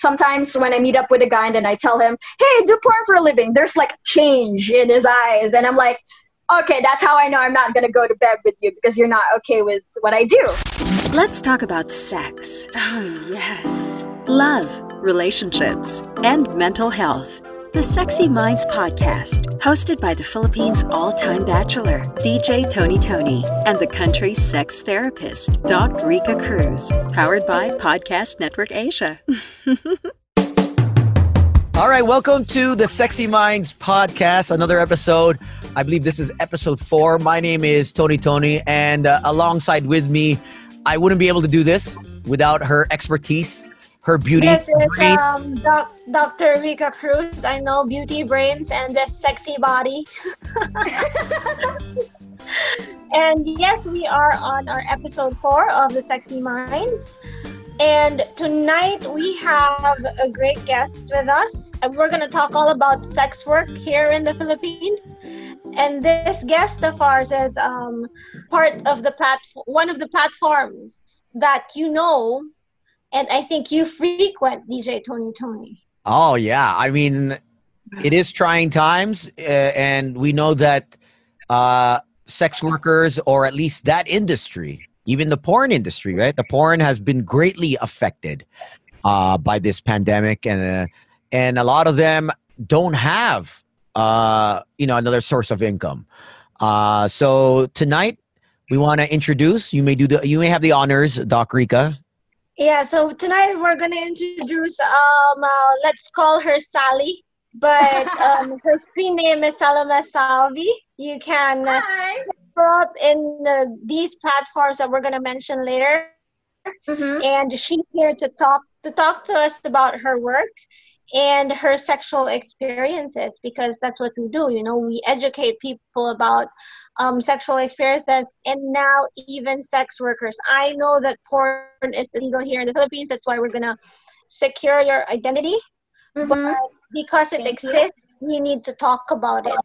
sometimes when I meet up with a guy and then I tell him, "Hey, do porn for a living," there's like change in his eyes, and I'm like, "Okay, that's how I know I'm not gonna go to bed with you because you're not okay with what I do." Let's talk about sex. Oh yes, love, relationships, and mental health. The Sexy Minds Podcast, hosted by the Philippines' all time bachelor, DJ Tony Toni, and the country's sex therapist, Doc Rica Cruz, powered by Podcast Network Asia. All right, welcome to the Sexy Minds Podcast, another episode. I believe this is episode four. My name is Tony Toni, and uh, alongside with me, I wouldn't be able to do this without her expertise her beauty yes, brain. Um, doc, Dr. Rica Cruz. I know beauty brains and the sexy body. and yes, we are on our episode four of the Sexy Minds. And tonight we have a great guest with us. And we're going to talk all about sex work here in the Philippines. And this guest of ours is um, part of the platform, one of the platforms that you know and I think you frequent DJ Tony Toni. Oh yeah, I mean, it is trying times, uh, and we know that uh, sex workers, or at least that industry, even the porn industry, right? The porn has been greatly affected uh, by this pandemic, and uh, and a lot of them don't have uh, you know another source of income. Uh, so tonight we want to introduce. You may do the. You may have the honors, Doc Rica. Yeah, so tonight we're gonna introduce um uh, let's call her Sally, but um, her screen name is Salome Salvi. You can uh, her up in uh, these platforms that we're gonna mention later, mm-hmm. and she's here to talk to talk to us about her work and her sexual experiences because that's what we do. You know, we educate people about um, sexual experiences, and now even sex workers. I know that porn is illegal here in the Philippines. That's why we're gonna secure your identity. Mm-hmm. But because it Thank exists, you. we need to talk about it.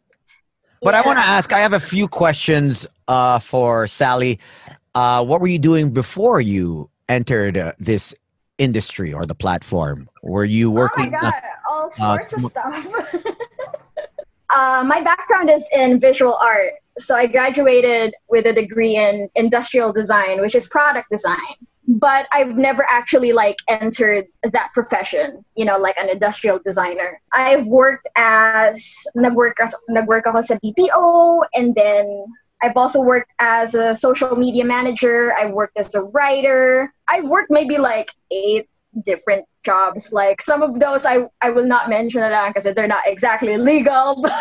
But yeah. I want to ask. I have a few questions uh, for Sally. Uh, what were you doing before you entered uh, this industry or the platform? Were you working? Oh my god, all sorts of stuff. Uh, my background is in visual art so I graduated with a degree in industrial design, which is product design. But I've never actually like entered that profession, you know, like an industrial designer. I've worked as nagwork nagwork ako sa BPO and then I've also worked as a social media manager. I've worked as a writer. I've worked maybe like eight different jobs. Like some of those I, I will not mention that because they're not exactly legal.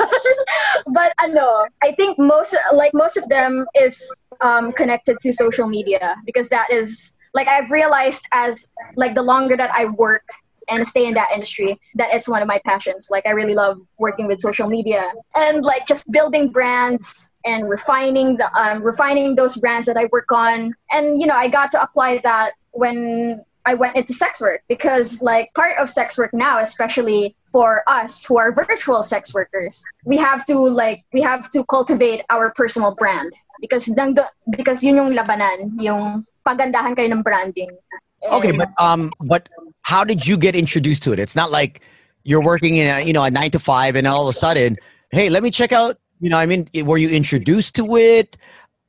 But, but I know I think most like most of them is um, connected to social media because that is like I've realized as like the longer that I work and stay in that industry. That it's one of my passions. Like i really love working with social media and like just building brands and refining the um, refining those brands that i work on. And you know i got to apply that when I went into sex work because like part of sex work now, especially for us who are virtual sex workers, we have to like we have to cultivate our personal brand because because yun yung labanan, yung pagandahan kayo ng branding. Okay, but um but how did you get introduced to it? It's not like you're working in a, you know a 9 to 5 and all of a sudden, hey, let me check out, you know, I mean, were you introduced to it?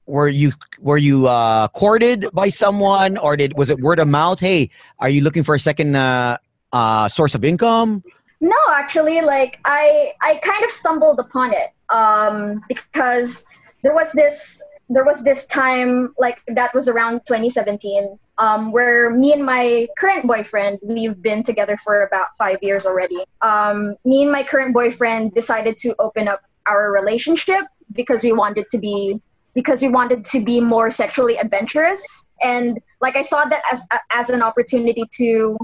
were you were you uh, courted by someone or did was it word of mouth hey are you looking for a second uh, uh, source of income no actually like i i kind of stumbled upon it um, because there was this there was this time like that was around 2017 um, where me and my current boyfriend we've been together for about five years already. Um, me and my current boyfriend decided to open up our relationship because we wanted to be because we wanted to be more sexually adventurous. And like i saw that as as an opportunity to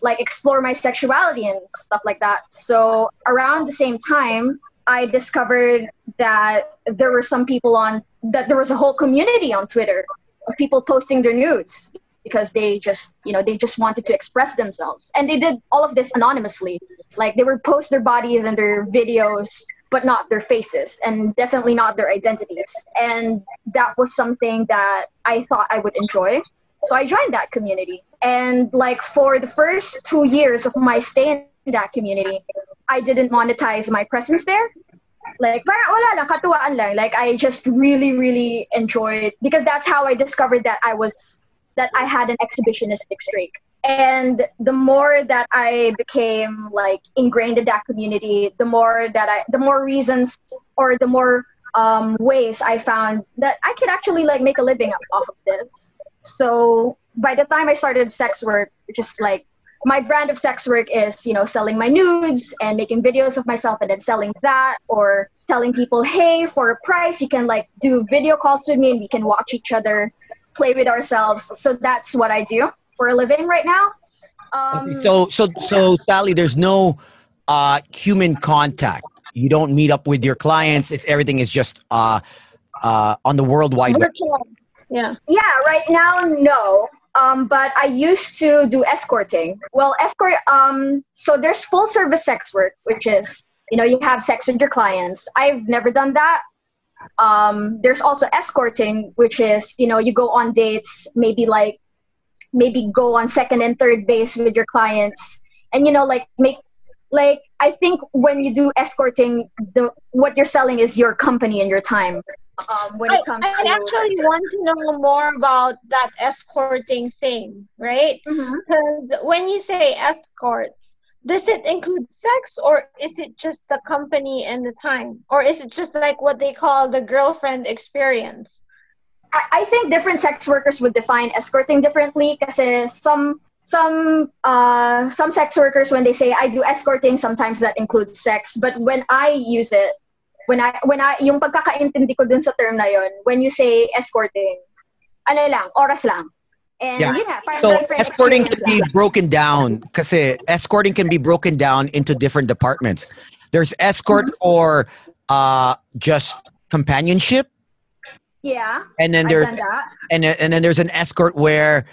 like explore my sexuality and stuff like that. So around the same time i discovered that there were some people on that there was a whole community on twitter of people posting their nudes because they just you know they just wanted to express themselves and they did all of this anonymously like they would post their bodies and their videos but not their faces and definitely not their identities. And that was something that I thought I would enjoy. So I joined that community. And like for the first two years of my stay in that community, I didn't monetize my presence there. Like, parang wala lang, katuwaan lang. Like, I just really, really enjoyed because that's how I discovered that I was that I had an exhibitionistic streak. And the more that I became like ingrained in that community, the more that I, the more reasons or the more um, ways I found that I could actually like make a living off of this. So by the time I started sex work, just like my brand of sex work is, you know, selling my nudes and making videos of myself and then selling that or telling people, hey, for a price, you can like do video calls with me and we can watch each other play with ourselves. So that's what I do for a living right now. Um, so, so, so, Sally, there's no uh, human contact. You don't meet up with your clients. It's everything is just uh, uh, on the worldwide web. Yeah. Yeah. Right now, no. Um, but I used to do escorting. Well, escort. Um, so there's full service sex work, which is you know you have sex with your clients. I've never done that. Um, there's also escorting, which is you know you go on dates, maybe like maybe go on second and third base with your clients, and you know like make like I think when you do escorting, the what you're selling is your company and your time. Um, when it comes I, I to actually want to know more about that escorting thing, right? Mhm. Because when you say escorts, does it include sex or is it just the company and the time? Or is it just like what they call the girlfriend experience? I, I think different sex workers would define escorting differently because some some uh, some sex workers when they say I do escorting sometimes that includes sex but when I use it when I when I yung pagkakaintindi ko dun sa term na yon when you say escorting ano lang oras lang and Yeah. yun nga parang So escorting can be broken down because escorting can be broken down into different departments. There's escort Mm-hmm. for uh, just companionship, yeah and then there's and and then there's an escort where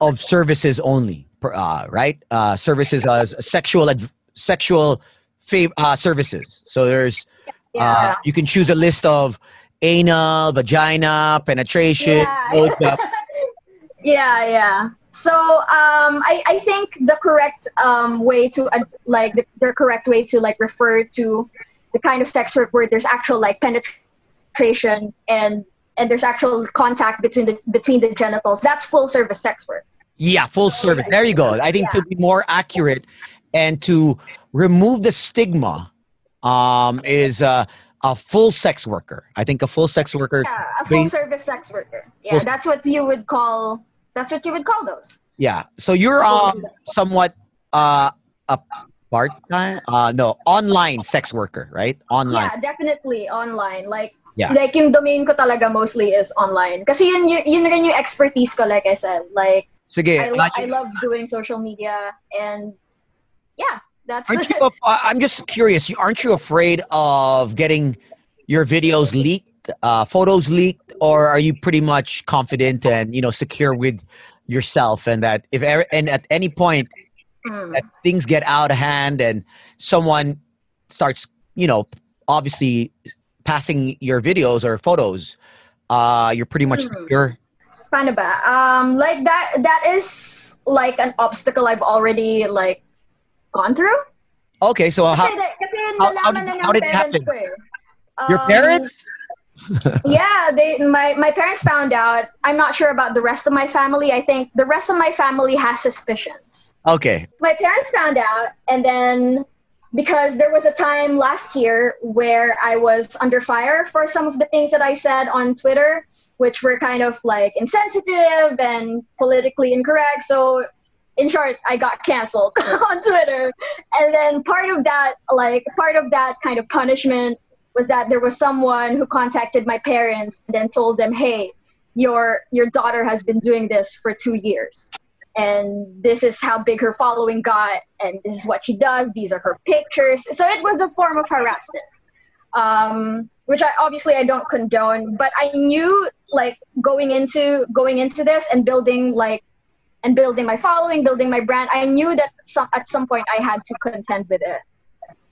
of services only, uh, right? Uh, services as sexual adv- sexual fav- uh, services. So there's uh, yeah you can choose a list of anal, vagina, penetration, Yeah. Yeah yeah so um i i think the correct um way to uh, like the, the correct way to like refer to the kind of sex work where there's actual like penetration and and there's actual contact between the between the genitals that's full service sex work Yeah, full service. There you go. I think to be more accurate and to remove the stigma um, is uh, a full sex worker. I think a full sex worker. yeah a full service sex worker yeah that's what you would call that's what you would call those Yeah. So you're um, somewhat uh, a part time. Uh, no, online sex worker, right? Online. Yeah, definitely online. Like Yeah. like yung domain ko talaga mostly is online. Kasi yun, yun, yun rin yung expertise ko like I said. Like Sige. I, lo- I love doing social media and yeah, that's aren't you, uh, I'm just curious. You aren't you afraid of getting your videos leaked, uh, photos leaked, or are you pretty much confident and you know secure with yourself and that if ever, and at any point that things get out of hand and someone starts, you know, obviously passing your videos or photos, uh, you're pretty much Hmm. secure. Paano ba? Um, like that that is like an obstacle I've already like gone through. Okay, so how, Kasi, kasi how- how did- how did it happen? eh. your Um, parents? Yeah they my, my parents found out. I'm not sure about the rest of my family. I think the rest of my family has suspicions. Okay, my parents found out and then because there was a time last year where i was under fire for some of the things that i said on twitter which were kind of like insensitive and politically incorrect. So in short i got canceled on twitter. And then part of that like part of that kind of punishment was that there was someone who contacted my parents and then told them hey your your daughter has been doing this for two years. And this is how big her following got and this is what she does. These are her pictures. So it was a form of harassment um, which i obviously i don't condone but i knew like going into going into this and building like and building my following building my brand i knew that some, at some point i had to contend with it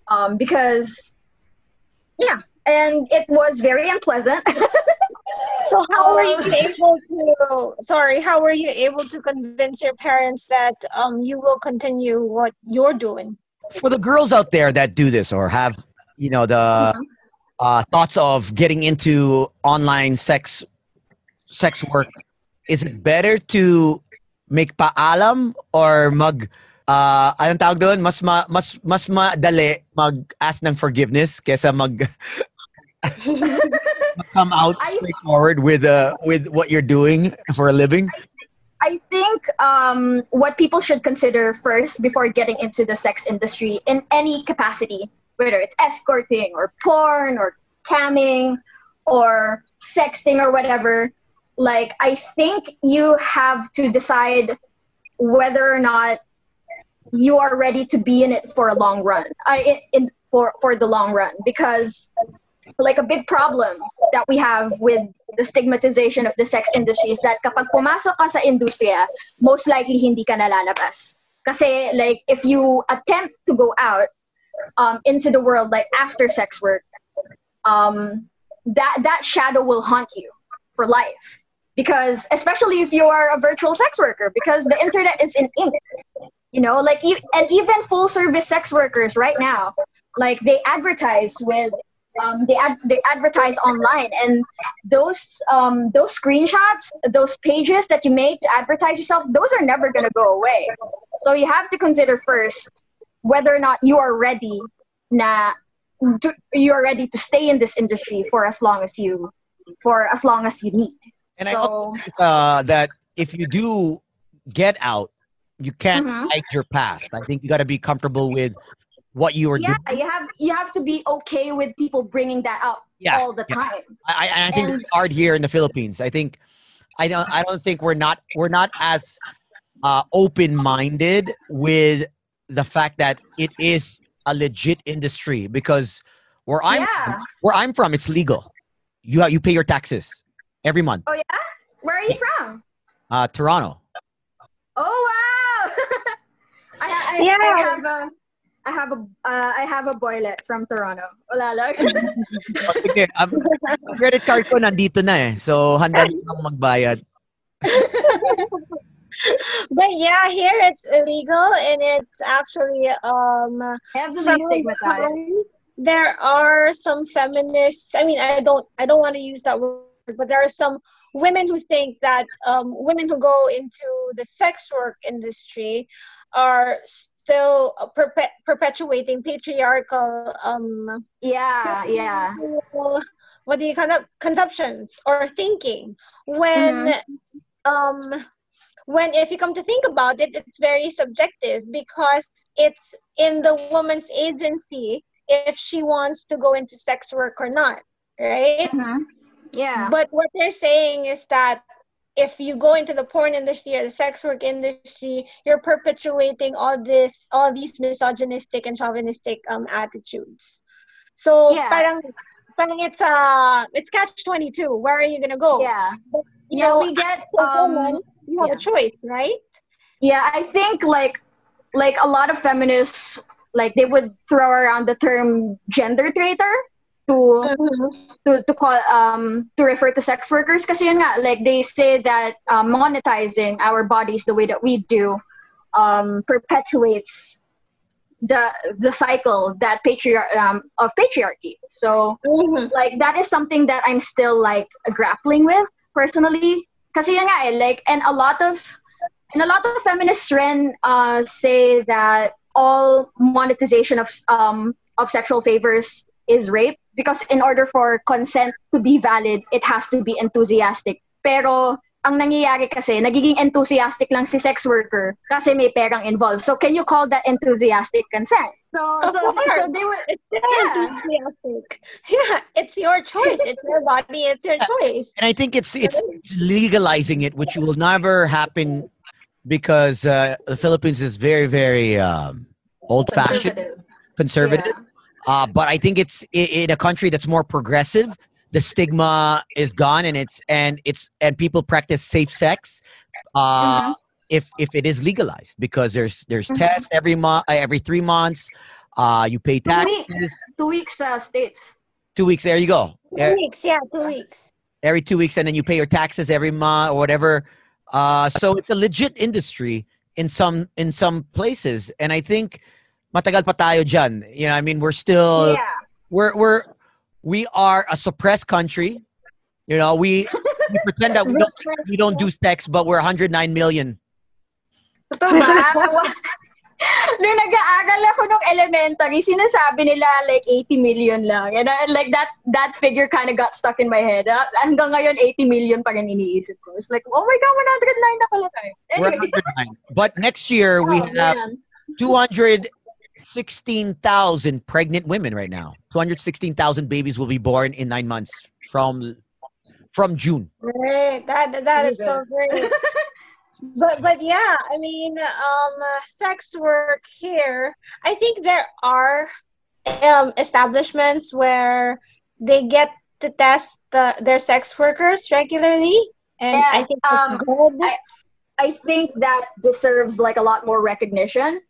um, because yeah and it was very unpleasant So how were you able to? Sorry, how were you able to convince your parents that um you will continue what you're doing? For the girls out there that do this or have, you know, the Mm-hmm. uh, thoughts of getting into online sex sex work, is it better to make paalam or mag uh, anong tawag doon? Mas ma, mas mas madali mag-ask ng forgiveness kaysa mag come out straightforward with uh, with what you're doing for a living. I think um, what people should consider first before getting into the sex industry in any capacity, whether it's escorting or porn or camming or sexting or whatever, like I think you have to decide whether or not you are ready to be in it for a long run. I in, in for for the long run because like a big problem that we have with the stigmatization of the sex industry is that kapag pumasok ka sa industriya, most likely hindi ka nalalabas. Kasi like if you attempt to go out um, into the world like after sex work, um, that that shadow will haunt you for life. Because especially if you are a virtual sex worker, because the internet is in ink. You know, like you, and even full service sex workers right now, like they advertise with um, they ad- they advertise online and those um, those screenshots those pages that you make to advertise yourself those are never going to go away. So you have to consider first whether or not you are ready na to, you are ready to stay in this industry for as long as you for as long as you need. And I so uh, that if you do get out, you can't Mhm. hide your past. I think you got to be comfortable with what you are yeah doing. you have you have to be okay with people bringing that up Yeah, all the yeah. time I, I- I think And- it's hard here in the Philippines. I think I don't I don't think we're not we're not as uh, open minded with the fact that it is a legit industry because where I'm yeah where I'm from, it's legal. You you pay your taxes every month. oh yeah where are you from Uh, Toronto. Oh wow! I, I, Yeah. I have a, I have a, uh, I have a boylet from Toronto. Wala lang. Oh, sige, um, credit card ko nandito na eh. So handa na akong magbayad. But yeah, here it's illegal and it's actually um Heavily from stigmatized. there are some feminists i mean i don't i don't want to use that word but there are some women who think that um, women who go into the sex work industry are still perpe- perpetuating patriarchal um Yeah, yeah. what do you kind of conceptions or thinking when um when if you come to think about it it's very subjective because it's in the woman's agency if she wants to go into sex work or not right Mhm. Yeah. but what they're saying is that if you go into the porn industry or the sex work industry, you're perpetuating all this, all these misogynistic and chauvinistic um attitudes. So Yeah. parang, parang it's uh it's catch twenty two. Where are you gonna go? yeah. You Yeah, know, we get a um, woman, you have a choice, right? Yeah, I think like like a lot of feminists like they would throw around the term gender traitor to to, to call um to refer to sex workers kasi yun nga like they say that uh, monetizing our bodies the way that we do um perpetuates the the cycle that patriar- um, of patriarchy so Mhm. like that is something that I'm still like grappling with personally. Kasi yun nga eh, like and a lot of and a lot of feminists ren uh, say that all monetization of um of sexual favors is rape because in order for consent to be valid, it has to be enthusiastic. Pero ang nangyayari kasi, nagiging enthusiastic lang si sex worker kasi may perang involved. So can you call that enthusiastic consent? So, Of so, so they were It's Yeah. enthusiastic. Yeah, it's your choice. It's your body. It's your choice. And I think it's it's legalizing it, which will never happen because uh, the Philippines is very very um, old fashioned, conservative. conservative. Uh, but I think it's in, in a country that's more progressive. The stigma is gone, and it's and it's and people practice safe sex. Uh, Mhm. If if it is legalized, because there's there's Mhm. tests every month, every three months. Uh, you pay taxes. Two weeks. Two weeks uh, states. Two weeks. There you go. Two Uh, weeks. Yeah, two weeks. every two weeks, and then you pay your taxes every month or whatever. Uh, so it's a legit industry in some in some places, and I think matagal pa tayo dyan. You know, I mean, we're still yeah. we're we're we are a suppressed country. You know, we, we pretend that we don't we don't do sex, but we're 109 million. Totoo ba? Nung nag-aaral ako nung elementary, sinasabi nila like 80 million lang. And uh, like that that figure kind of got stuck in my head. Uh, hanggang ngayon, 80 million pa rin iniisip ko. It's like, oh my God, 109 na pala tayo. We're Anyway. 109. But next year we Oh, have man. 216,000 pregnant women right now. 216,000 babies will be born in 9 months from from June. Great. That that is so great. but but yeah, I mean, um, sex work here. I think there are um establishments where they get to test the, their sex workers regularly, and I think um, good. I- I think that deserves like a lot more recognition.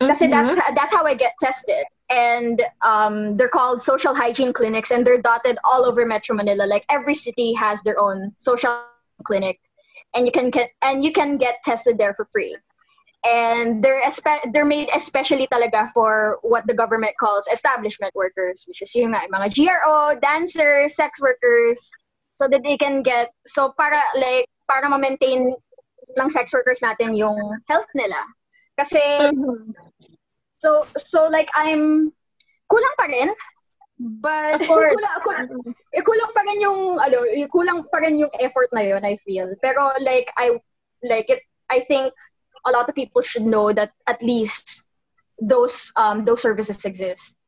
Kasi that's, Mhm. that's how I get tested. And um, they're called social hygiene clinics and they're dotted all over Metro Manila. Like every city has their own social clinic and you can get, and you can get tested there for free. And they're espe- they're made especially talaga for what the government calls establishment workers, which is yung nga, mga GRO, dancers, sex workers, so that they can get so para like para ma-maintain ng sex workers natin yung health nila. Kasi Mhm. so so like I'm kulang pa rin but kulang, kulang, eh, kulang pa rin yung ano, yung kulang pa rin yung effort na yun I feel. Pero like I like it I think a lot of people should know that at least those um those services exist.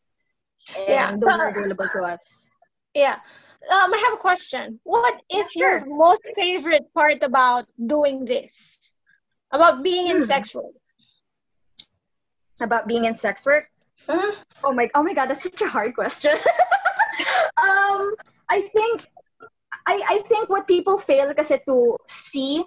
And Yeah. those are available to us. Yeah. Um, I have a question. What is your most favorite part about doing this? About being in Hmm. sex work? About being in sex work. Mhm. Oh my oh my god, that's such a hard question. um I think I I think what people fail kasi to see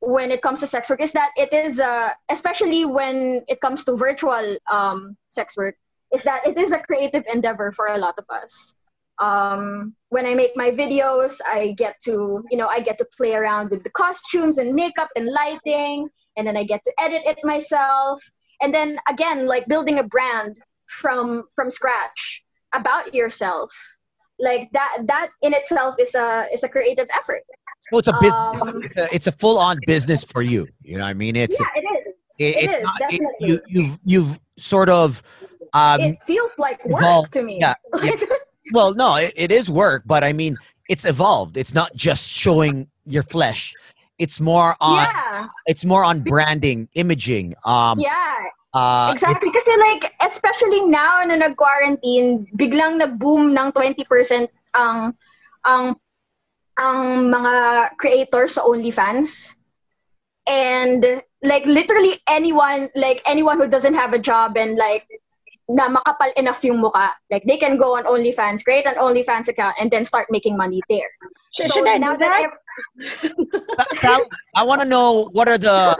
when it comes to sex work is that it is uh especially when it comes to virtual um sex work is that it is a creative endeavor for a lot of us. Um when I make my videos, I get to, you know, I get to play around with the costumes and makeup and lighting and then I get to edit it myself and then again like building a brand from from scratch about yourself like that that in itself is a is a creative effort So it's a business. Um, it's, a, it's a full-on business for you. You know what I mean? It's yeah it is it- it is not- it- definitely you you've you've sort of um it feels like work evolved, to me yeah, yeah. well no it, it is work but i mean it's evolved it's not just showing your flesh it's more on yeah. it's more on branding imaging um yeah. uh exactly. kasi like especially now na nag-quarantine biglang nag-boom ng 20% ang ang ang mga creators sa OnlyFans. And like literally anyone like anyone who doesn't have a job and like na makapal enough yung muka like they can go on OnlyFans create an OnlyFans account and then start making money there. Should, should I do now that? I want to know what are the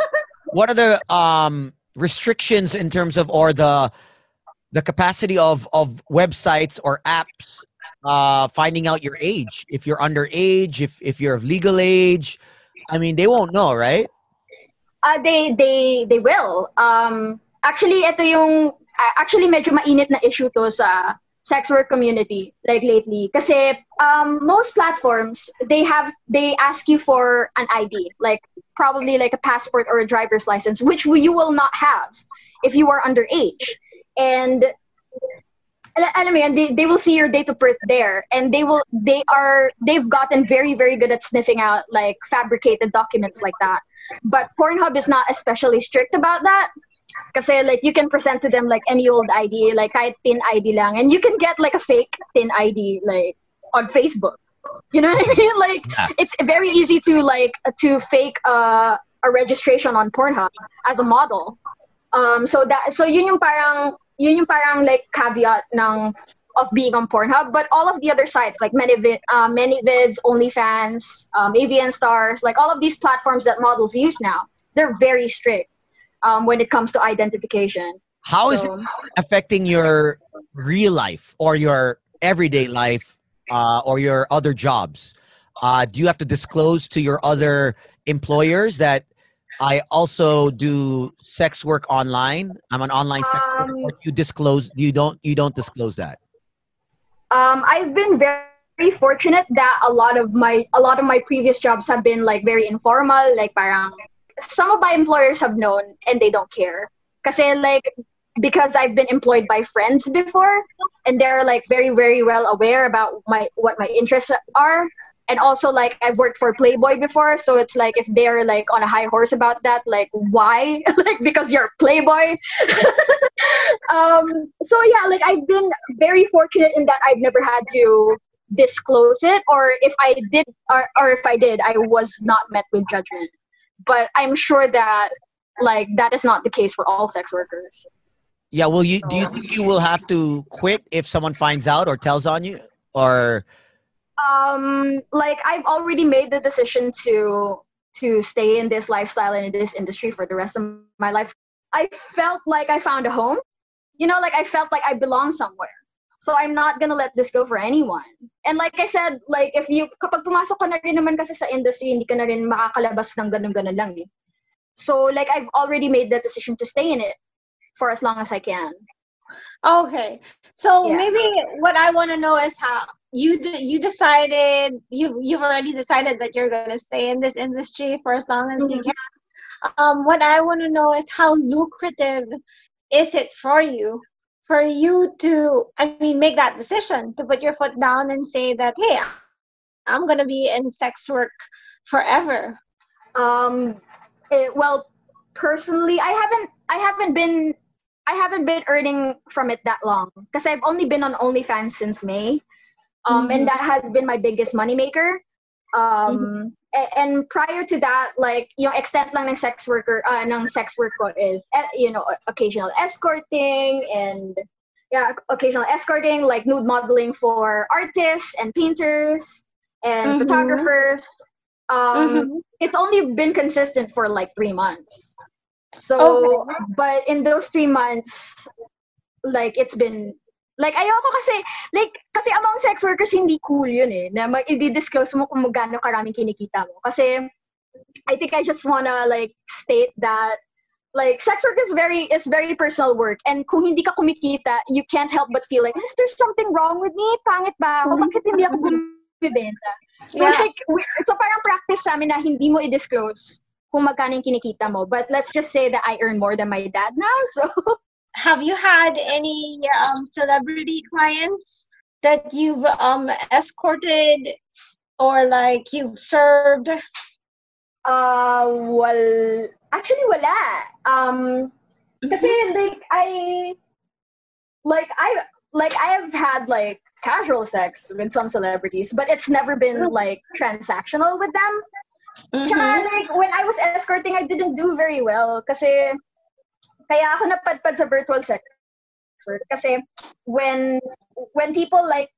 what are the um restrictions in terms of or the the capacity of of websites or apps uh finding out your age. If you're underage if if you're of legal age. I mean they won't know right? Uh, they they they will. Um, actually, ito yung actually medyo mainit na issue to sa sex work community like lately. Kasi um, most platforms they have they ask you for an ID, like probably like a passport or a driver's license, which you will not have if you are underage. And mo yun, they, they will see your date of birth there and they will they are they've gotten very very good at sniffing out like fabricated documents like that but Pornhub is not especially strict about that. Kasi like you can present to them like any old ID, like kahit TIN ID lang, and you can get like a fake TIN ID like on Facebook. You know what I mean? Like Yeah. it's very easy to like to fake uh, a registration on Pornhub as a model. Um, so that so yun yung parang yun yung parang like caveat ng of being on Pornhub, but all of the other sites like ManyVid, uh, ManyVids, OnlyFans, um, AVN Stars, like all of these platforms that models use now, they're very strict um, when it comes to identification. How is it affecting your real life or your everyday life uh, or your other jobs? uh, do you have to disclose to your other employers that I also do sex work online? I'm an online sex worker. Um, you disclose? You don't. You don't disclose that. Um, I've been very fortunate that a lot of my a lot of my previous jobs have been like very informal. Like parang some of my employers have known and they don't care. Kasi like because I've been employed by friends before and they're like very very well aware about my what my interests are. And also like I've worked for Playboy before, so it's like if they're like on a high horse about that, like why? like because you're Playboy. um, so yeah, like I've been very fortunate in that I've never had to disclose it, or if I did, or, or if I did, I was not met with judgment. But I'm sure that like that is not the case for all sex workers. Yeah. well you? Do you think you will have to quit if someone finds out or tells on you? Or Um, like I've already made the decision to to stay in this lifestyle and in this industry for the rest of my life. I felt like I found a home. You know, like I felt like I belong somewhere. So I'm not gonna let this go for anyone. And like I said, like if you kapag pumasok ka na rin naman kasi sa industry, hindi ka na rin makakalabas ng ganun-ganun lang eh. So like I've already made the decision to stay in it for as long as I can. Okay. So Yeah. maybe what I want to know is how you you decided you you've already decided that you're going to stay in this industry for as long as you Mhm. can. Um, what I want to know is how lucrative is it for you for you to I mean make that decision to put your foot down and say that hey I'm going to be in sex work forever. Um, it, well, personally, I haven't, I haven't been, I haven't been earning from it that long because I've only been on OnlyFans since May, um, Mhm. and that has been my biggest moneymaker. Um, a- and prior to that, like yung extent lang ng sex worker, uh, ng sex work ko is, eh, you know, occasional escorting and yeah, occasional escorting, like nude modeling for artists and painters and Mhm. photographers. Um, Mhm. it's only been consistent for like three months. So, but in those three months, like it's been like ayoko kasi like kasi among sex workers hindi cool yun eh na mag i-disclose mo kung magkano karaming kinikita mo. Kasi I think I just wanna like state that like sex work is very is very personal work. And kung hindi ka kumikita you can't help but feel like is there something wrong with me? Pangit ba ako? Bakit hindi ako bumibenta? So Yeah. like so parang practice sa amin na hindi mo i-disclose kung magkano yung kinikita mo. But let's just say that I earn more than my dad now so have you had any um, celebrity clients that you've um, escorted or like you've served? Uh, well, actually wala. Um, kasi like I, like I, like I have had like casual sex with some celebrities, but it's never been like transactional with them. Tsaka, like when I was escorting, I didn't do very well kasi kaya ako napadpad sa virtual sex work kasi when when people like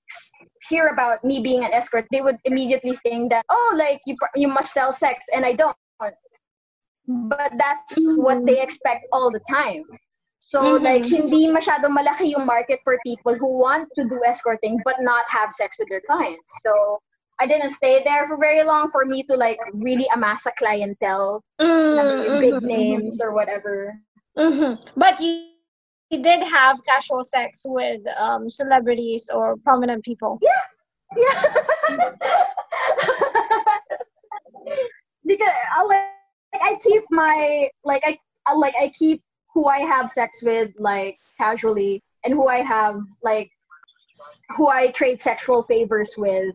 hear about me being an escort they would immediately think that oh like you you must sell sex and I don't. But that's what they expect all the time. So Mhm. like hindi masyadong malaki yung market for people who want to do escorting but not have sex with their clients. So I didn't stay there for very long for me to like really amass a clientele may big names or whatever hmm But you, you did have casual sex with um, celebrities or prominent people. Yeah. because I like I keep my like I, I like I keep who I have sex with like casually and who I have like who I trade sexual favors with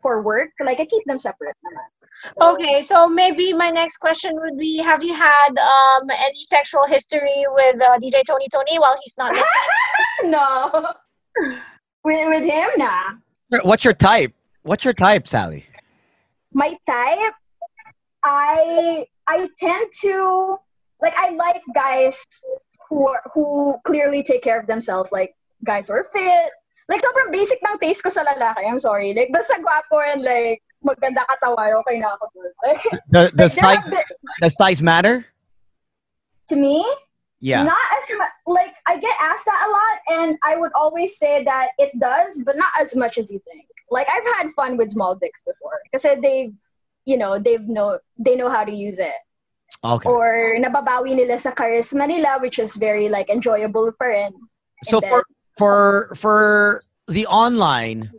for work. Like I keep them separate naman. So, Okay, so maybe my next question would be: Have you had um, any sexual history with uh, DJ Tony Toni while he's not listening? no. with, with him, nah. what's your type? What's your type, Sally? my type i i tend to like i like guys who are, who clearly take care of themselves like guys who are fit like sobrang basic ng taste ko sa lalaki i'm sorry like basta gwapo and like maganda katawan okay na ako dun. like, Does, does, size, does size matter? to me Yeah. not as much like i get asked that a lot and i would always say that it does but not as much as you think like I've had fun with small dicks before because they've you know they've know they know how to use it. Okay. Or nababawi nila sa charisma nila, which is very like enjoyable for rin. So for for for the online,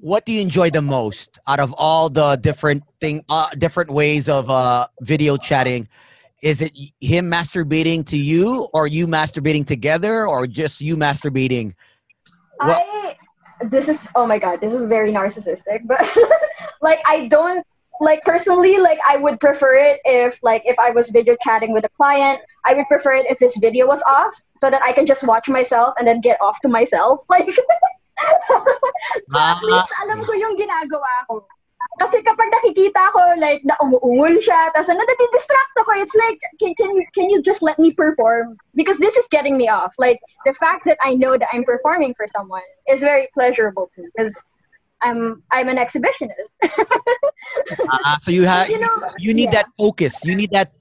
what do you enjoy the most out of all the different thing, uh, different ways of uh, video chatting? Is it him masturbating to you, or you masturbating together, or just you masturbating? I this is oh my god, this is very narcissistic, but like I don't like personally like I would prefer it if like if I was video chatting with a client, I would prefer it if this video was off so that I can just watch myself and then get off to myself. Like so at Ah. least alam ko yung ginagawa ko. Kasi kapag nakikita ko like na umuungol siya, tapos ako, it's like, can, can, you, can you just let me perform? Because this is getting me off. Like, the fact that I know that I'm performing for someone is very pleasurable to me because I'm, I'm an exhibitionist. Uh, so you have You know, you need yeah. that focus. You need that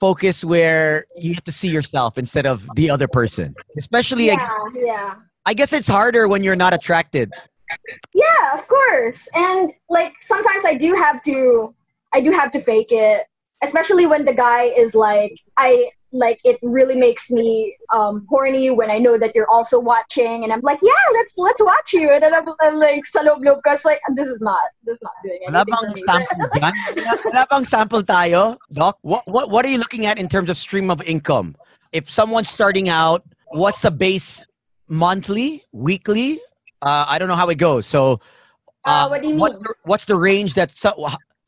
focus where you have to see yourself instead of the other person. Especially, yeah, yeah. I guess it's harder when you're not attracted. Yeah, of course. And like sometimes I do have to I do have to fake it. Especially when the guy is like I like it really makes me um horny when I know that you're also watching and I'm like, yeah, let's let's watch you. And then I'm, I'm like sa loob loob ko, it's like this is not this is not doing Wala anything bang sample dyan? Wala bang sample tayo, Doc? What, what, what are you looking at in terms of stream of income? If someone's starting out, what's the base monthly, weekly? Uh, I don't know how it goes. So, Uh, what do you what's mean? the, what's the range that so,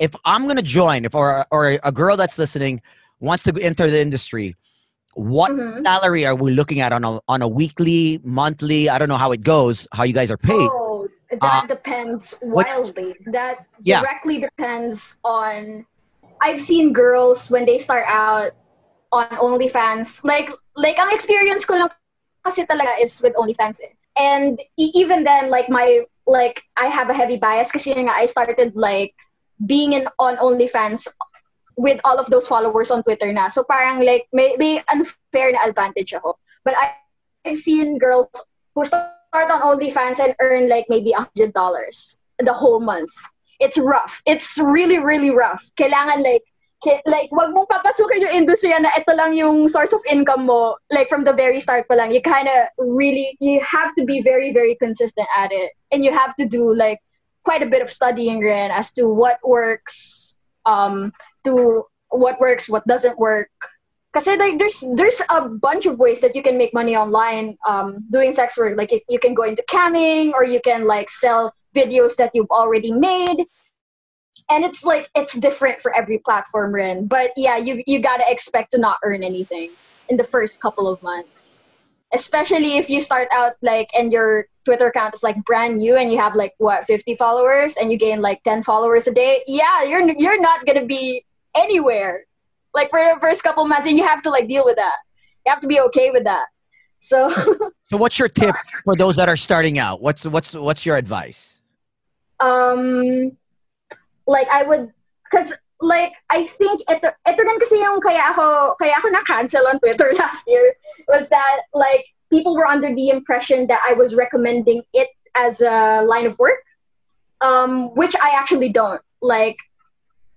if I'm gonna join, if or or a girl that's listening wants to enter the industry, what Mhm. salary are we looking at on a on a weekly, monthly? I don't know how it goes, how you guys are paid. Oh, that Uh, depends what- wildly. That Yeah. directly depends on. I've seen girls when they start out on OnlyFans. Like, like ang experience ko lang kasi talaga is with OnlyFans. eh. And even then, like my like I have a heavy bias kasi nga I started like being in on OnlyFans with all of those followers on Twitter na. So parang like may, may unfair na advantage ako. But I, I've seen girls who start on OnlyFans and earn like maybe a hundred dollars the whole month. It's rough. It's really, really rough. Kailangan like, like, wag mong papasukin yung industry na ito lang yung source of income mo. Like, from the very start pa lang, you kind of really, you have to be very, very consistent at it. And you have to do like quite a bit of studying rin as to what works, um, to what works, what doesn't work. Kasi like there's there's a bunch of ways that you can make money online um, doing sex work. Like you, you can go into camming or you can like sell videos that you've already made. And it's like it's different for every platform, Rin. But yeah, you you gotta expect to not earn anything in the first couple of months. Especially if you start out like and your Twitter account is like brand new and you have like what 50 followers and you gain like 10 followers a day. Yeah, you're you're not gonna be anywhere like for the first couple months and you have to like deal with that you have to be okay with that so So, what's your tip for those that are starting out? What's what's what's your advice? um like i would because like i think ito, ito rin kasi yung kaya ako kaya ako na-cancel on twitter last year was that like people were under the impression that i was recommending it as a line of work um which i actually don't. Like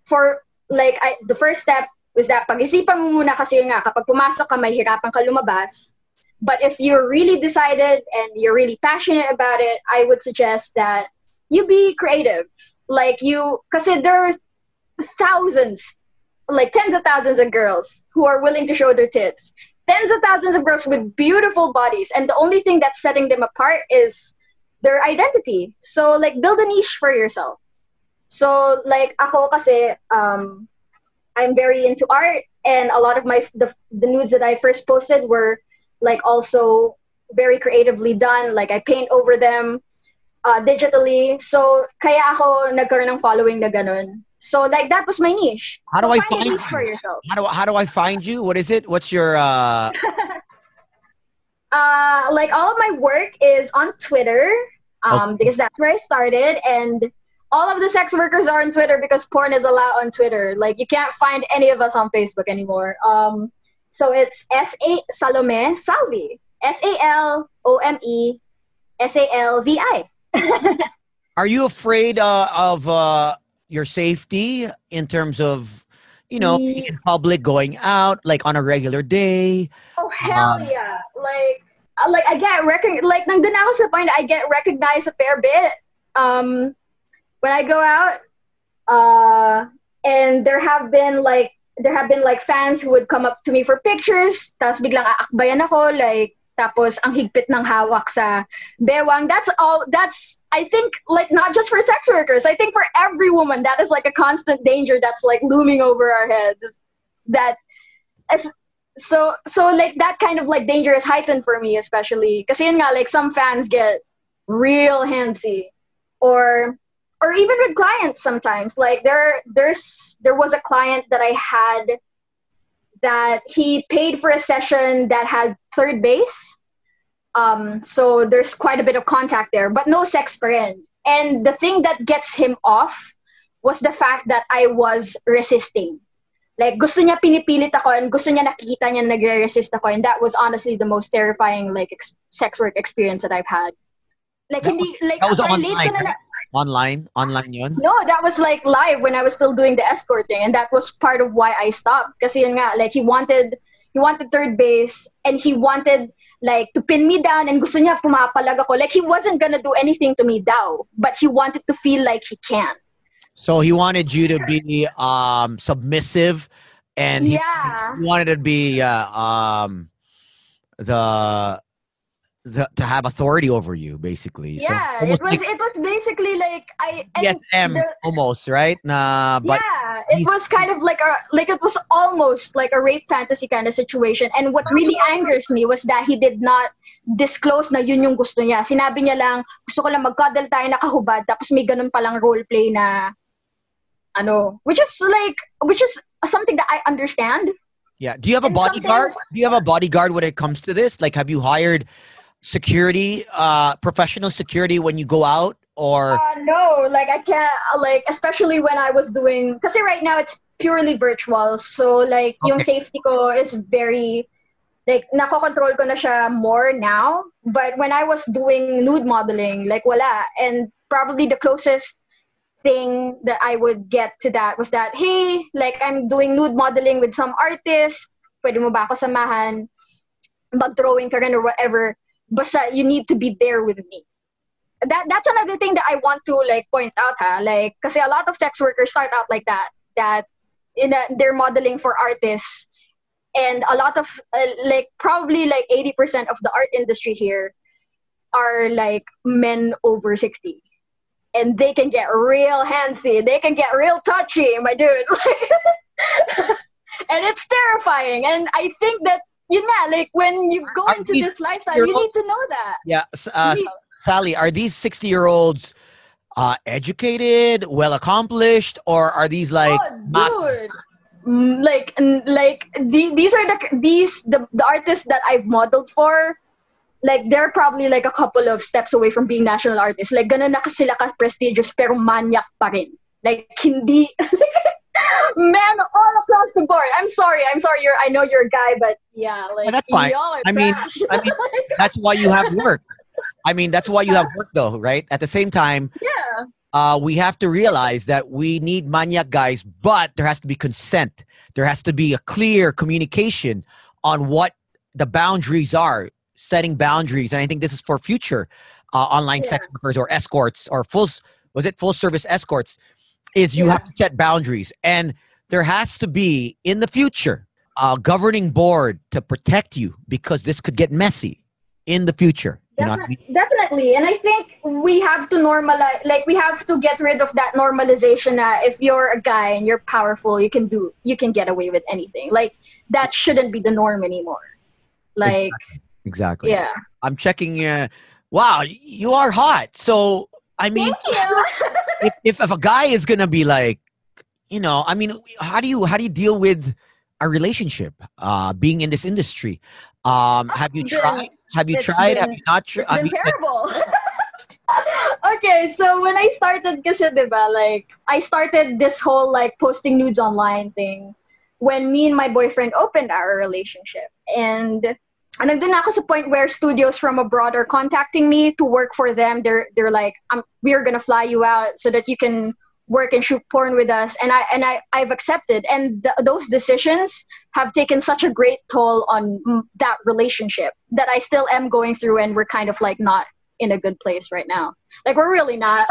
for like I, the first step was that pag-isipan mo muna kasi nga kapag pumasok ka may hirapan ka lumabas. But if you're really decided and you're really passionate about it i would suggest that you be creative like you because there's thousands like tens of thousands of girls who are willing to show their tits. Tens of thousands of girls with beautiful bodies. And the only thing that's setting them apart is their identity. So like build a niche for yourself. So like ako kasi um i'm very into art. And a lot of my the, the nudes that i first posted were like also very creatively done. Like i paint over them uh, digitally. So, kaya ako nagkaroon ng following na ganun. So, like, that was my niche. How so, do I a find you? for yourself. How do how do I find you? What is it? What's your uh? Uh, like, all of my work is on Twitter um, because that's where I started. And all of the sex workers are on Twitter because porn is allowed on Twitter. Like, you can't find any of us on Facebook anymore. Um, so, it's S A Salome Salvi. S A L O M S A L V I. Are you afraid uh, of uh, your safety in terms of, you know, Mm. being in public, going out like on a regular day? Oh hell Um, yeah! Like, uh, like I get recog- like nandun ako sa point I get recognized a fair bit. Um, when I go out, uh, and there have been like there have been like fans who would come up to me for pictures, tapos biglang aakbayan ako like tapos ang higpit ng hawak sa bewang. That's all. That's I think like not just for sex workers. I think for every woman that is like a constant danger that's like looming over our heads. That as so so like that kind of like danger is heightened for me especially kasi yun nga like some fans get real handsy or or even with clients sometimes like there there's there was a client that i had that he paid for a session that had third base um so there's quite a bit of contact there but no sex pa rin. and the thing that gets him off was the fact that i was resisting like gusto niya pinipilit ako and gusto niya nakikita niya nagre-resist ako and that was honestly the most terrifying like ex- sex work experience that I've had. Like That hindi like That was online, na, right? Online, online yun. No, that was like live when I was still doing the escorting and that was part of why I stopped kasi yun nga like he wanted he wanted third base and he wanted like to pin me down and gusto niya pumapalag ako like he wasn't gonna do anything to me daw but he wanted to feel like he can. So he wanted you to be um, submissive, and he, yeah. he wanted to be uh, um, the, the to have authority over you, basically. so Yeah, it was like it was basically like I and BDSM the- almost, right? Nah, but yeah, it was kind of like a like it was almost like a rape fantasy kind of situation. And what really oh. angers me was that he did not disclose na yun yung gusto niya. Sinabi niya lang, gusto ko lang mag-cuddle tayo nakahubad, tapos may ganun palang role play na ano, which is like which is something that I understand. yeah. Do you have a and bodyguard? Do you have a bodyguard when it comes to this? Like, have you hired security, uh, professional security when you go out, or Uh, no, like I can't, uh, like especially when I was doing, because right now it's purely virtual, so like yung Okay. safety ko is very, like nakokontrol ko na siya more now. But when I was doing nude modeling, like wala, and probably the closest thing that I would get to that was that, hey, like I'm doing nude modeling with some artist, pwede mo ba ako samahan, mag-drawing ka rin or whatever. Basta you need to be there with me. That that's another thing that I want to like point out ha. Like because a lot of sex workers start out like that that in a, they're modeling for artists. And a lot of uh, like probably like 80% of the art industry here are like men over 60 and they can get real handsy. They can get real touchy my dude. And it's terrifying. And I think that you know like when you go Are into this lifestyle you need to know that. Yeah, uh, Me- Sally, are these sixty-year-olds uh, educated, well accomplished, or are these like oh, dude. Mm, like like the, these are the these the, the artists that I've modeled for like they're probably like a couple of steps away from being national artists. Like ganun na sila ka prestigious pero manyak pa rin. Like hindi man all across the board I'm sorry I'm sorry you're I know you're a guy but yeah like that's fine. I mean- I mean, that's why you have work. I mean, that's why you have work, though, right? At the same time, yeah uh, we have to realize that we need maniac guys, but there has to be consent. There has to be a clear communication on what the boundaries are, setting boundaries. And I think this is for future uh, online sex workers or escorts or full, was it full service escorts? Is you Yeah. have to set boundaries. And there has to be in the future a governing board to protect you because this could get messy in the future. You know I mean? Definitely. And I think we have to normalize, like, we have to get rid of that normalization that if you're a guy and you're powerful, you can do, you can get away with anything. Like, that shouldn't be the norm anymore. Like, Exactly. yeah. I'm checking. Uh, wow, you are hot. So I mean, if, if if a guy is gonna be like, you know, I mean, how do you how do you deal with a relationship? Uh, being in this industry, um, have you Been- tried? Have you tried? have you not tried? It's been terrible. okay, so when I started kasi, diba, like, I started this whole, like, posting nudes online thing when me and my boyfriend opened our relationship. And nandun na ako sa point where studios from abroad are contacting me to work for them. They're they're like, um, we're gonna fly you out so that you can work and shoot porn with us, and I and I I've accepted. And th- those decisions have taken such a great toll on that relationship that I still am going through, and we're kind of like not in a good place right now. Like we're really not.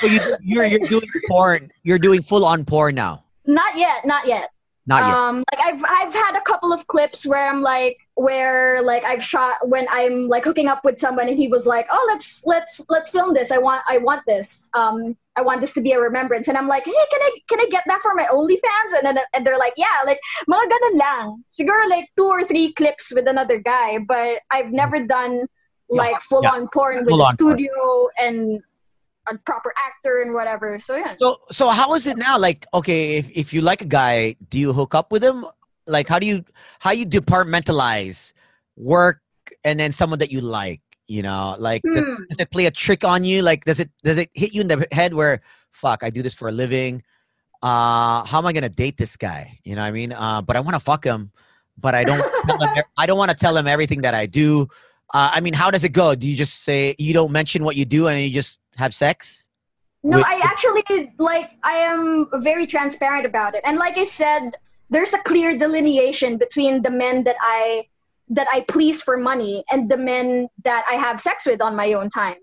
So you, you're you're doing porn. You're doing full on porn now. not yet, not yet. Not yet. um like i've i've had a couple of clips where i'm like where like i've shot when i'm like hooking up with someone and he was like oh let's let's let's film this. I want i want this. Um i want this to be a remembrance. And i'm like hey can i can i get that for my onlyfans? And then and they're like yeah like mga ganun lang. Siguro like two or three clips with another guy but i've never done like full on porn with Full a on porn. studio and a proper actor and whatever so yeah So so how is it now? Like, okay, if, if you like a guy, do you hook up with him? Like how do you how you departmentalize work and then someone that you like? You know, like does, Hmm. does it play a trick on you? Like does it does it hit you in the head where fuck, I do this for a living. Uh how am I gonna date this guy? You know what I mean? Uh but I wanna fuck him, but I don't I don't wanna tell him everything that I do. Uh, I mean, how does it go? Do you just say you don't mention what you do and you just have sex? No, with- I actually like I am very transparent about it. And like I said, there's a clear delineation between the men that I that I please for money and the men that I have sex with on my own time.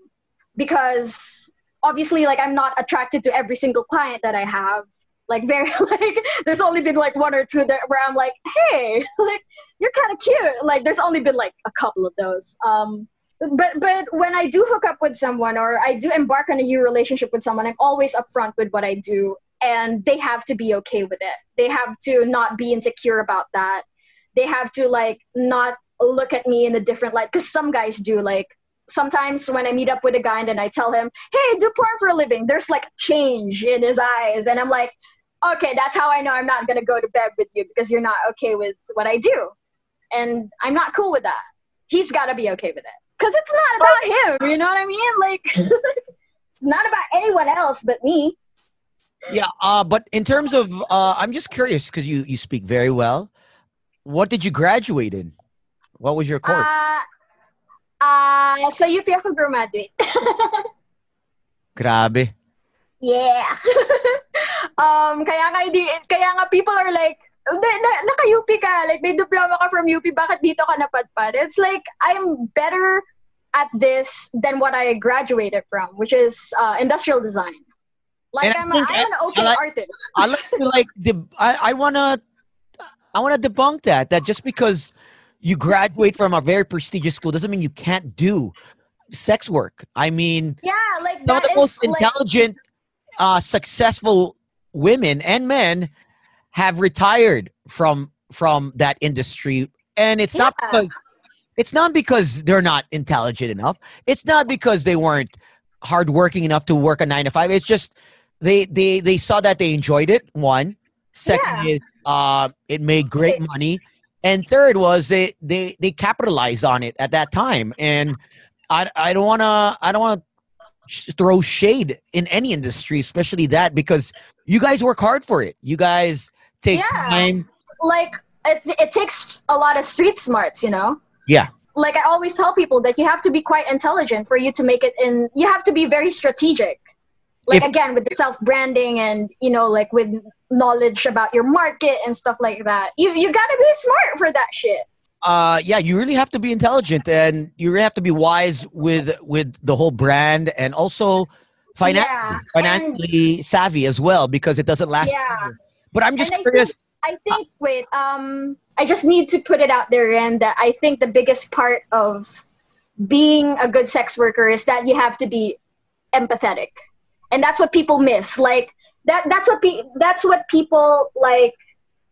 Because obviously like I'm not attracted to every single client that I have. Like very like there's only been like one or two that where I'm like, "Hey, like you're kind of cute." Like there's only been like a couple of those. Um but but when I do hook up with someone or I do embark on a new relationship with someone, I'm always upfront with what I do, and they have to be okay with it. They have to not be insecure about that. They have to like not look at me in a different light because some guys do like sometimes when I meet up with a guy and then I tell him, "Hey, do porn for a living," there's like change in his eyes, and I'm like, "Okay, that's how I know I'm not gonna go to bed with you because you're not okay with what I do," and I'm not cool with that. He's got to be okay with it because it's not about him. You know what I mean? Like, it's not about anyone else but me. Yeah, uh, but in terms of, uh, I'm just curious because you you speak very well. What did you graduate in? What was your course? Ah, ah, sa UP ako graduate. Grabe. Yeah. um, kaya nga, hindi, kaya nga people are like, na, na, naka-UP ka, like may diploma ka from UP, bakit dito ka napadpad? It's like, I'm better at this than what I graduated from, which is uh, industrial design. Like And I I'm, a, think I'm an I- okay I like- artist. I like to like the I, I wanna I wanna debunk that that just because you graduate from a very prestigious school doesn't mean you can't do sex work. I mean, Yeah, like some of the most like, intelligent, uh, successful women and men have retired from from that industry, and it's not because it's not because they're not intelligent enough. It's not because they weren't hardworking enough to work a nine to five. It's just they they they saw that they enjoyed it. One, second Yeah. is uh, it made great money, and third was they they they capitalized on it at that time. And I I don't wanna I don't wanna sh- throw shade in any industry, especially that because you guys work hard for it. You guys take Yeah. time. like it, it takes a lot of street smarts you know Yeah. like i always tell people that you have to be quite intelligent for you to make it in you have to be very strategic like If- again with self branding and you know like with knowledge about your market and stuff like that you you got to be smart for that shit uh yeah you really have to be intelligent and you really have to be wise with with the whole brand and also financially Yeah, financially savvy as well because it doesn't last Yeah. forever. but i'm just And I curious I think wait, um I just need to put it out there and that I think the biggest part of being a good sex worker is that you have to be empathetic. And that's what people miss. Like that that's what pe- that's what people like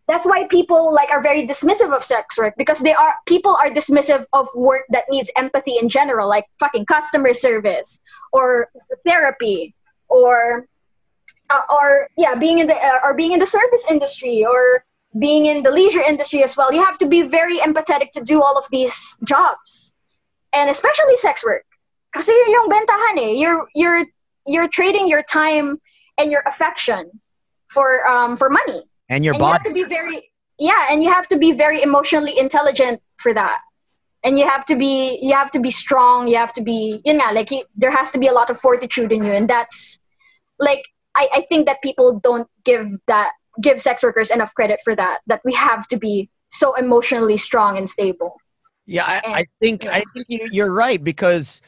that's why people like are very dismissive of sex work because they are people are dismissive of work that needs empathy in general like fucking customer service or therapy or uh, or yeah being in the uh, or being in the service industry or being in the leisure industry as well. You have to be very empathetic to do all of these jobs and especially sex work kasi yun yung bentahan eh. You're you're you're trading your time and your affection for um for money and your and you have to be very yeah and you have to be very emotionally intelligent for that and you have to be you have to be strong you have to be you know like you, there has to be a lot of fortitude in you and that's like I, I think that people don't give that give sex workers enough credit for that that we have to be so emotionally strong and stable Yeah, I, And- I think yeah. I think you- you're right because,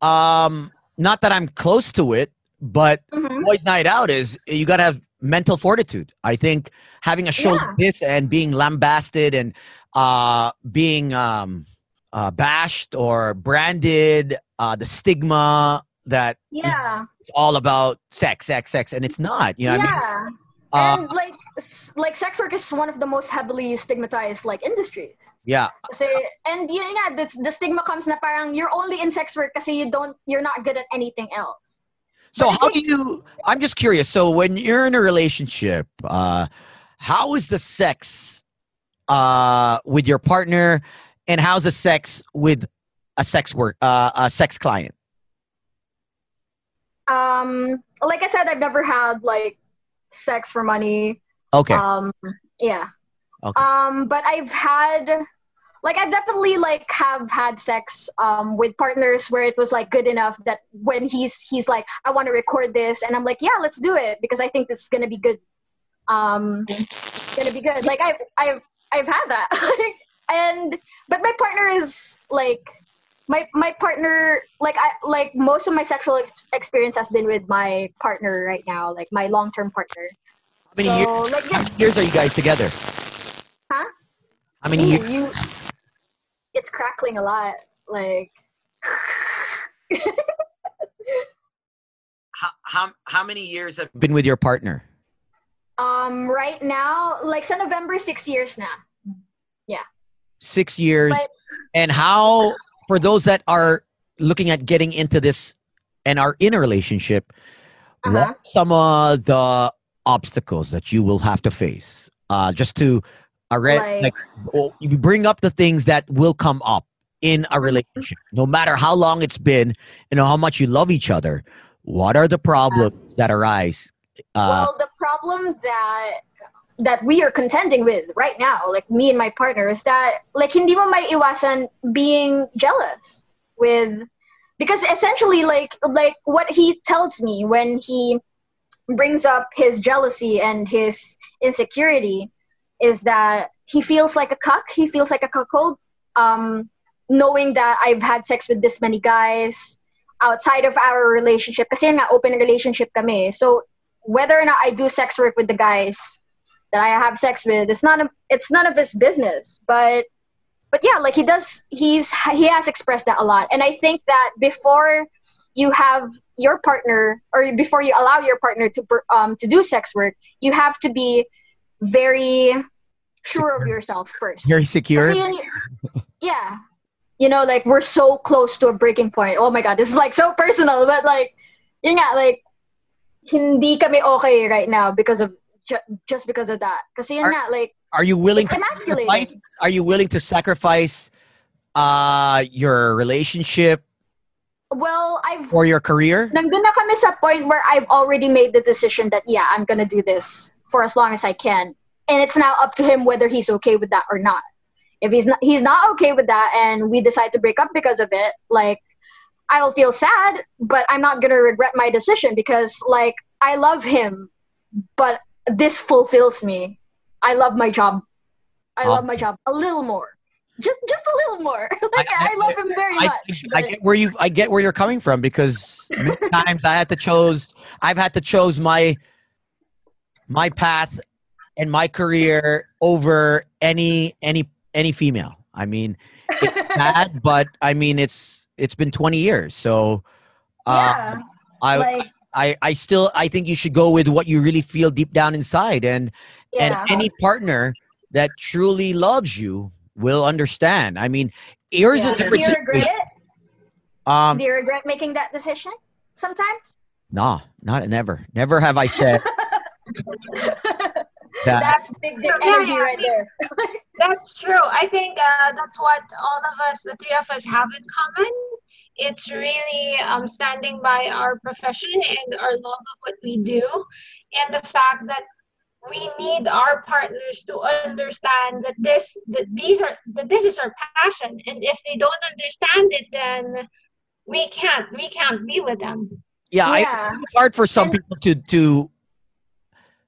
um, not that I'm close to it, but Mhm. boys' night out is you got to have mental fortitude. I think having a show Yeah. like this and being lambasted and uh, being um, uh, bashed or branded, uh, the stigma that yeah it's all about sex, sex, sex, and it's not. You know what I mean? yeah Uh, and like like sex work is one of the most heavily stigmatized like industries yeah. Kasi, and yun nga, the, the stigma comes na parang you're only in sex work kasi you don't, you're not good at anything else. So how do you? I'm just curious. So when you're in a relationship, uh, how is the sex uh, with your partner, and how's the sex with a sex work uh, a sex client? Um, like I said, I've never had like sex for money. Okay. Um, yeah. Okay. Um, but I've had, like, I've definitely like have had sex um with partners where it was like good enough that when he's he's like, I want to record this, and I'm like, yeah, let's do it because I think this is gonna be good. Um, gonna be good. Like I've I've I've had that, and but my partner is like my my partner like I like most of my sexual ex- experience has been with my partner right now, like my long term partner. how many so, years? like How many years are you guys together? Huh? How many Ooh, years? you it's crackling a lot. Like How, how how many years have been with your partner? um right now, like sa November six years now. Yeah. Six years. But- and how for those that are looking at getting into this and are in a relationship, what Uh-huh. are some of the obstacles that you will have to face? Uh, just to uh, re- Like- like, you bring up the things that will come up in Mm-hmm. a relationship, no matter how long it's been, you know how much you love each other. What are the problems that arise? Uh, well, the problem that that we are contending with right now, like me and my partner, is that like hindi mo may iwasan being jealous with because essentially like like what he tells me when he brings up his jealousy and his insecurity is that he feels like a cuck. He feels like a cuckold, um, knowing that I've had sex with this many guys outside of our relationship. Kasi yun nga, open relationship kami. So whether or not I do sex work with the guys that I have sex with, it's not a, it's none of his business. But but yeah, like he does, he's he has expressed that a lot, and I think that before you have your partner or before you allow your partner to um to do sex work, you have to be very sure of yourself first. very secure. yeah. You know, like we're so close to a breaking point. Oh my god, this is like so personal, but like yun nga, like hindi kami okay right now because of ju- just because of that. Kasi yun Are- nga, like Are you willing to sacrifice? Are you willing to sacrifice uh, your relationship Well, I've for your career? nandun na kami sa point where I've already made the decision that yeah, I'm gonna do this for as long as I can, and it's now up to him whether he's okay with that or not. If he's not, he's not okay with that, and we decide to break up because of it, like I'll feel sad, but I'm not gonna regret my decision because like I love him, but this fulfills me. I love my job. I love my job a little more, just just a little more. like I- I, love him very I, much. I but- get where you I get where you're coming from because many times I had to chose I've had to chose my my path and my career over any any any female. I mean, it's sad, but I mean it's it's been 20 years, so uh, yeah, I, like I I still I think you should go with what you really feel deep down inside, and yeah. and any partner that truly loves you will understand. I mean, here's Yeah. a Do different you regret situation. it? Um, Do you regret making that decision sometimes? no, not never. Never have I said that. That's big, big Yeah, energy yeah, right there. That's true. I think uh, that's what all of us, the three of us, have in common. It's really um, standing by our profession and our love of what we do, and the fact that we need our partners to understand that this that these are that this is our passion and if they don't understand it then we can't we can't be with them yeah, yeah. I, it's hard for some and, people to to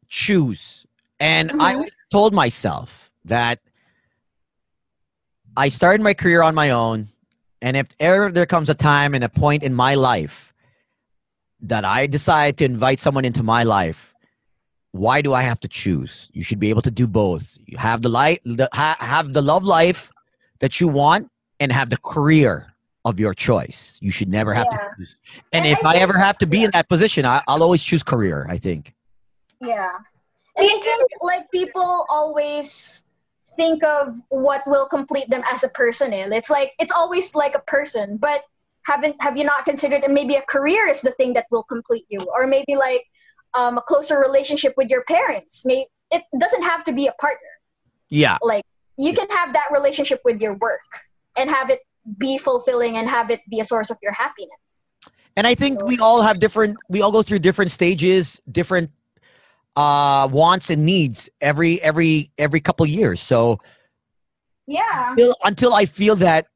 choose and mm-hmm. i told myself that i started my career on my own and if ever there comes a time and a point in my life that i decide to invite someone into my life why do I have to choose? You should be able to do both. You have the life, the, ha, have the love life that you want, and have the career of your choice. You should never have yeah. to choose. And, and if I, I ever have to be yeah. in that position, I, will always choose career. I think. Yeah, and I think like people always think of what will complete them as a person. And it's like it's always like a person, but haven't have you not considered that maybe a career is the thing that will complete you, or maybe like um, a closer relationship with your parents. May it doesn't have to be a partner. Yeah. Like you can have that relationship with your work and have it be fulfilling and have it be a source of your happiness. And I think so, we all have different we all go through different stages, different uh wants and needs every every every couple years. So yeah. Until, until I feel that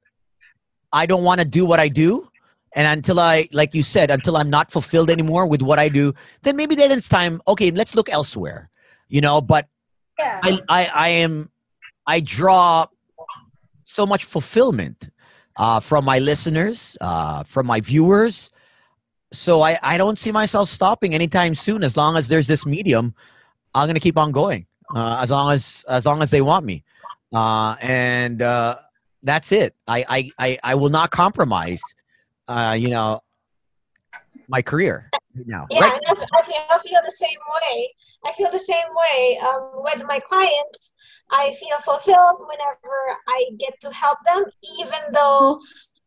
I don't want to do what I do, and until i like you said until i'm not fulfilled anymore with what i do then maybe then it's time okay let's look elsewhere you know but yeah. I, I i am i draw so much fulfillment uh, from my listeners uh, from my viewers so I, I don't see myself stopping anytime soon as long as there's this medium i'm gonna keep on going uh, as long as as long as they want me uh, and uh, that's it I, I i i will not compromise uh, you know, my career now. Yeah, right? I, feel, I feel the same way. I feel the same way um, with my clients. I feel fulfilled whenever I get to help them, even though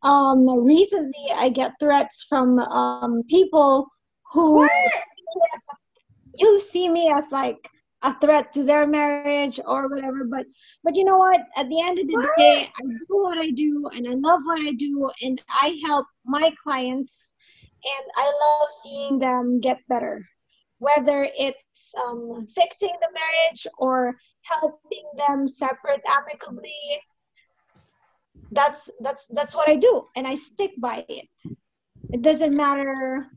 um, recently I get threats from um, people who you see me as like a threat to their marriage or whatever but but you know what? At the end of the what? day i do what i do and i love what i do and i help my clients and i love seeing them get better. Whether it's um, fixing the marriage or helping them separate amicably that's that's that's what i do and i stick by it it doesn't matter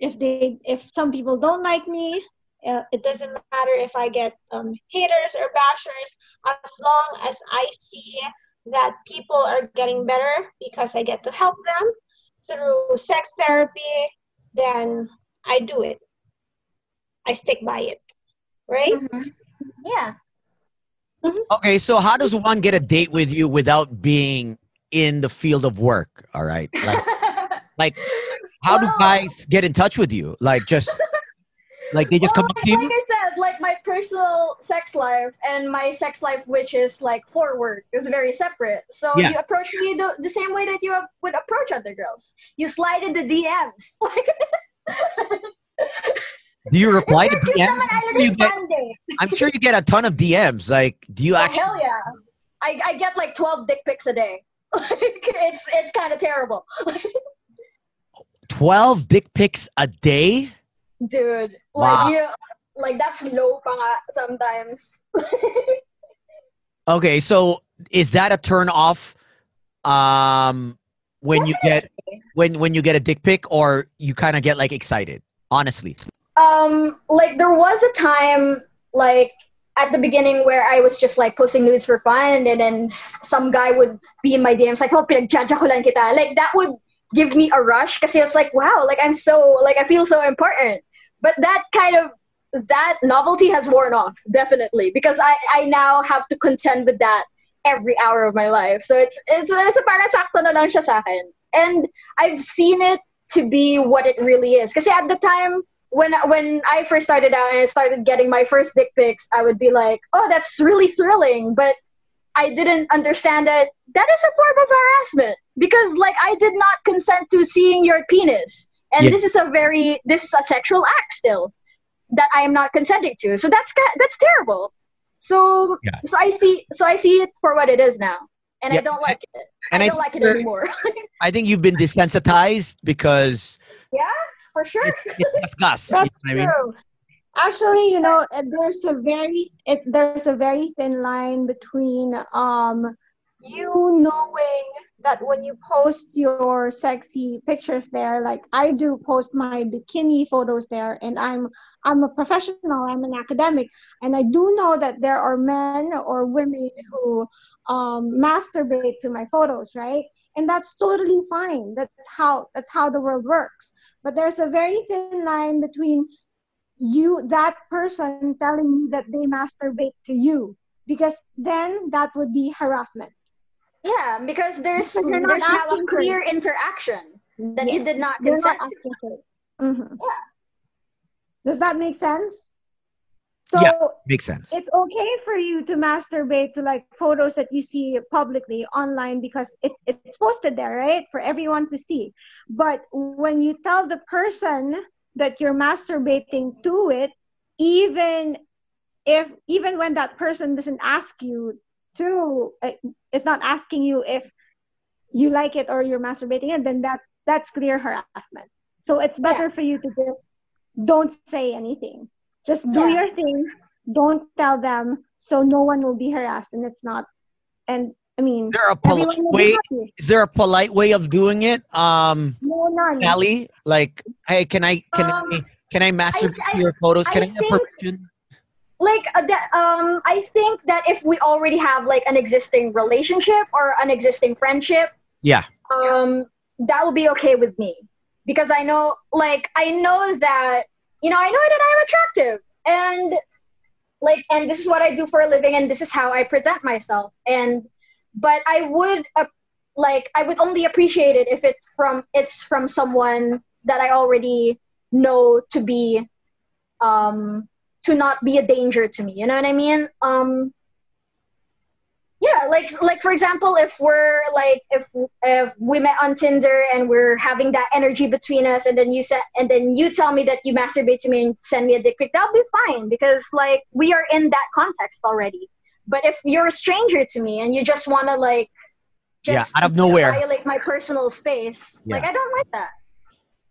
if they if some people don't like me uh, it doesn't matter if I get um, haters or bashers, as long as I see that people are getting better because I get to help them through sex therapy, then I do it. I stick by it, right? Mm-hmm. Yeah. Mm-hmm. Okay, so how does one get a date with you without being in the field of work? All right, like, like how well, do guys get in touch with you? Like just like they just well, come up to you. Like I said, like my personal sex life and my sex life, which is like forward, is very separate. So yeah. you approach me the, the same way that you would approach other girls. You slide in the DMs. do you reply to DMs? I'm sure, you get, I'm sure you get a ton of DMs. Like, do you oh, actually? Hell yeah! I, I get like 12 dick pics a day. it's it's kind of terrible. 12 dick pics a day? Dude, wow. like you, like that's low pa sometimes. okay, so is that a turn off? Um, when you get when when you get a dick pic, or you kind of get like excited? Honestly. Um, like there was a time like at the beginning where I was just like posting nudes for fun, and then some guy would be in my DMs like, "Oh, pinagjaja ko lang kita." Like that would give me a rush because it's like, wow, like I'm so like I feel so important but that kind of that novelty has worn off definitely because I, I now have to contend with that every hour of my life. So it's it's it's a parang sakto na lang siya sa akin. And I've seen it to be what it really is. Because at the time when when I first started out and I started getting my first dick pics, I would be like, "Oh, that's really thrilling," but I didn't understand that that is a form of harassment because like I did not consent to seeing your penis and yeah. this is a very this is a sexual act still that I am not consenting to. So that's that's terrible. So yeah. so I see so I see it for what it is now, and yeah. I don't like it. And I don't like it anymore. I think you've been desensitized because for sure. It's disgust. That's you know true. I mean? Actually, you know, there's a very it, there's a very thin line between um you knowing that when you post your sexy pictures there like i do post my bikini photos there and i'm i'm a professional i'm an academic and i do know that there are men or women who um, masturbate to my photos right and that's totally fine. That's how that's how the world works. But there's a very thin line between you that person telling you that they masturbate to you. Because then that would be harassment. Yeah because there's there's now a clear interaction that yes. you did not consent. Mm-hmm. yeah. Does that make sense so yeah, makes sense. It's okay for you to masturbate to like photos that you see publicly online because it's it's posted there, right? For everyone to see. But when you tell the person that you're masturbating to it, even if even when that person doesn't ask you to, uh, it's not asking you if you like it or you're masturbating it, then that that's clear harassment. So it's better yeah. for you to just don't say anything just do yeah. your thing. Don't tell them so no one will be harassed and it's not. And I mean, is there a polite way? Is there a polite way of doing it? Um, no, none. Kelly, like, hey, can I can um, I can I masturbate I, I, your photos? Can I, I have think, permission? Like, uh, that, um, I think that if we already have like an existing relationship or an existing friendship, yeah, um, that will be okay with me because I know, like, I know that you know, I know that I'm attractive and like, and this is what I do for a living and this is how I present myself. And, but I would, uh, like, I would only appreciate it if it's from, it's from someone that I already know to be, um, to not be a danger to me. You know what I mean? Um, yeah like like for example if we're like if if we met on tinder and we're having that energy between us and then you said and then you tell me that you masturbate to me and send me a dick pic that'll be fine because like we are in that context already. But if you're a stranger to me and you just want to like just yeah, out of nowhere. violate my personal space yeah. like i don't like that.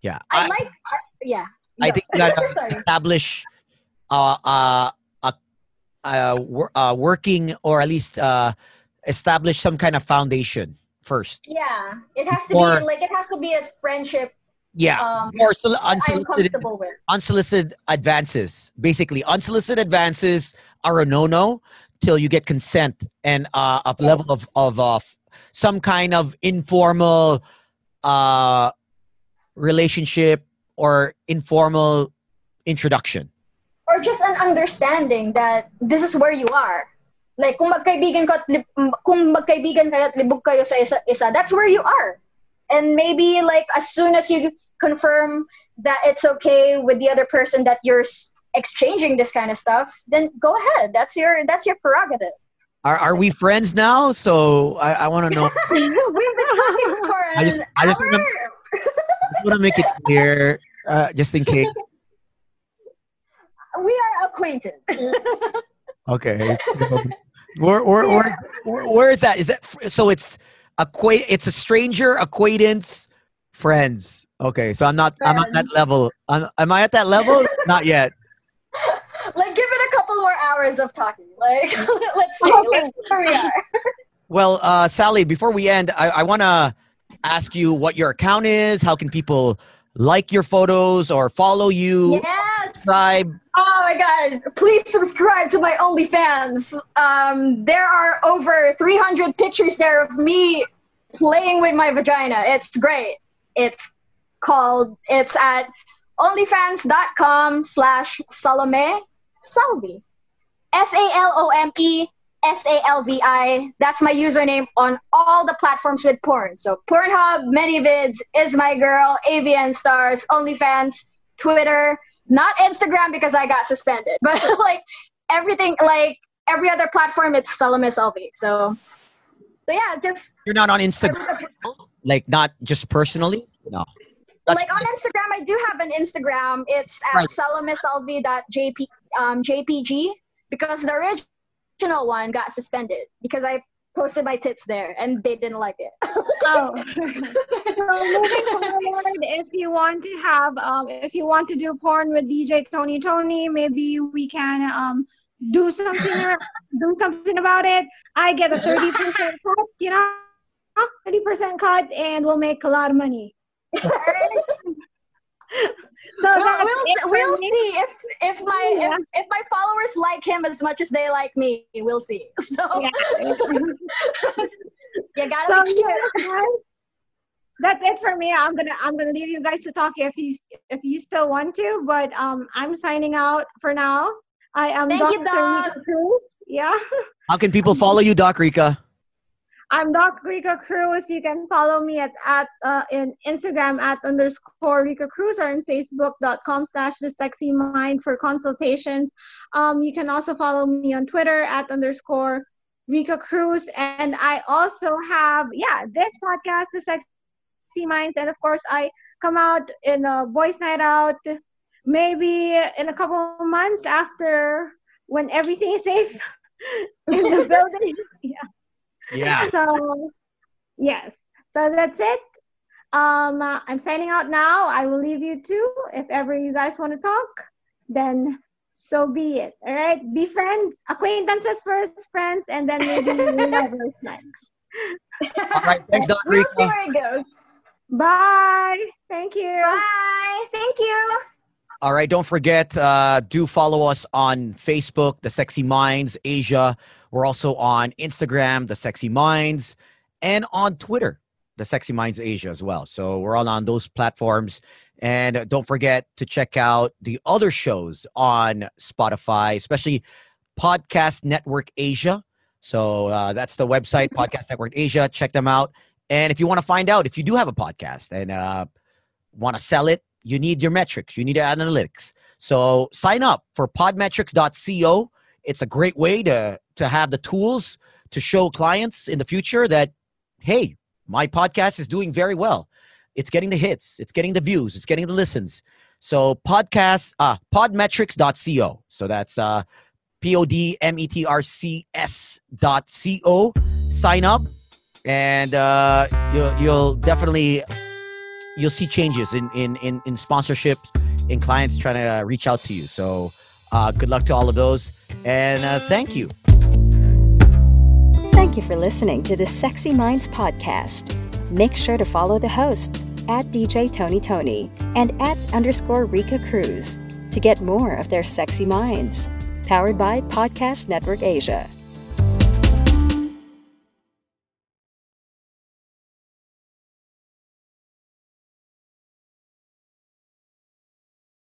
Yeah i, I like I, yeah i think you gotta establish uh uh uh, uh, working or at least uh, establish some kind of foundation first. Yeah, it has to or, be like it has to be a friendship. Yeah, um, or sol- unsolicited, unsolicited advances. Basically, unsolicited advances are a no-no till you get consent and uh, a level of of uh, some kind of informal uh, relationship or informal introduction or just an understanding that this is where you are. Like kung magkaibigan ka kung magkaibigan kayo at libog kayo sa isa, isa, that's where you are. And maybe like as soon as you confirm that it's okay with the other person that you're exchanging this kind of stuff, then go ahead. That's your that's your prerogative. Are are we friends now? So I, I want to know. We've been talking for an I just, I just want to make it clear, uh, just in case we are acquainted. okay. where, where, where, where, where is that? Is that so? It's acquaint. It's a stranger, acquaintance, friends. Okay, so I'm not. Friends. I'm at that level. I'm, am I at that level? not yet. Like, give it a couple more hours of talking. Like, let's see. Let's see where we are. Well, uh, Sally, before we end, I, I want to ask you what your account is. How can people like your photos or follow you? Yes. Subscribe. Oh my god! Please subscribe to my OnlyFans. Um, there are over 300 pictures there of me playing with my vagina. It's great. It's called. It's at onlyfans.com slash Salome Salvi. S A L O M E S A L V I. That's my username on all the platforms with porn. So Pornhub, ManyVids, Is My Girl, AVN Stars, OnlyFans, Twitter not Instagram because I got suspended, but like everything, like every other platform, it's Salome Salvi. So, so yeah, just you're not on Instagram, like not just personally, no. That's like on Instagram, I do have an Instagram. It's at right. salomesalvi.jp um, jpg because the original one got suspended because I posted my tits there, and they didn't like it. oh, so moving forward, if you want to have, um, if you want to do porn with DJ Tony Toni, maybe we can um do something do something about it. I get a thirty percent cut, you know, thirty percent cut, and we'll make a lot of money. So well, we'll, we'll see if if my yeah. if, if, my followers like him as much as they like me. We'll see. So yeah, you gotta so, yeah, that's it for me. I'm gonna I'm gonna leave you guys to talk if you if you still want to, but um I'm signing out for now. I am Thank Dr. You, Rica Cruz. Yeah. How can people follow you, Doc Rica? I'm Doc Rica Cruz. You can follow me at, at uh, in Instagram at underscore Rica Cruz or in Facebook.com slash the sexy mind for consultations. Um, you can also follow me on Twitter at underscore Rica Cruz. And I also have, yeah, this podcast, The Sexy Minds. And of course, I come out in a Boys Night Out maybe in a couple of months after when everything is safe in the building. yeah. Yeah. So, yes. So that's it. Um, uh, I'm signing out now. I will leave you too. If ever you guys want to talk, then so be it. All right. Be friends, acquaintances first, friends, and then maybe lovers next. All right. Thanks, Dr. Rica. We'll where it goes. Bye. Thank you. Bye. Thank you. All right, don't forget, uh, do follow us on Facebook, The Sexy Minds Asia. We're also on Instagram, The Sexy Minds, and on Twitter, The Sexy Minds Asia as well. So we're all on those platforms. And don't forget to check out the other shows on Spotify, especially Podcast Network Asia. So uh, that's the website, Podcast Network Asia. Check them out. And if you want to find out if you do have a podcast and uh, want to sell it, you need your metrics, you need analytics. So sign up for podmetrics.co. It's a great way to to have the tools to show clients in the future that hey, my podcast is doing very well. It's getting the hits, it's getting the views, it's getting the listens. So podcast uh podmetrics.co. So that's uh P O D M E T R C S dot C O. Sign up and uh you'll you'll definitely you'll see changes in in in, in sponsorships in clients trying to reach out to you so uh, good luck to all of those and uh, thank you. Thank you for listening to the sexy minds podcast. Make sure to follow the hosts at dj tony toni and at underscore rica cruz to get more of their sexy minds. Powered by podcast network asia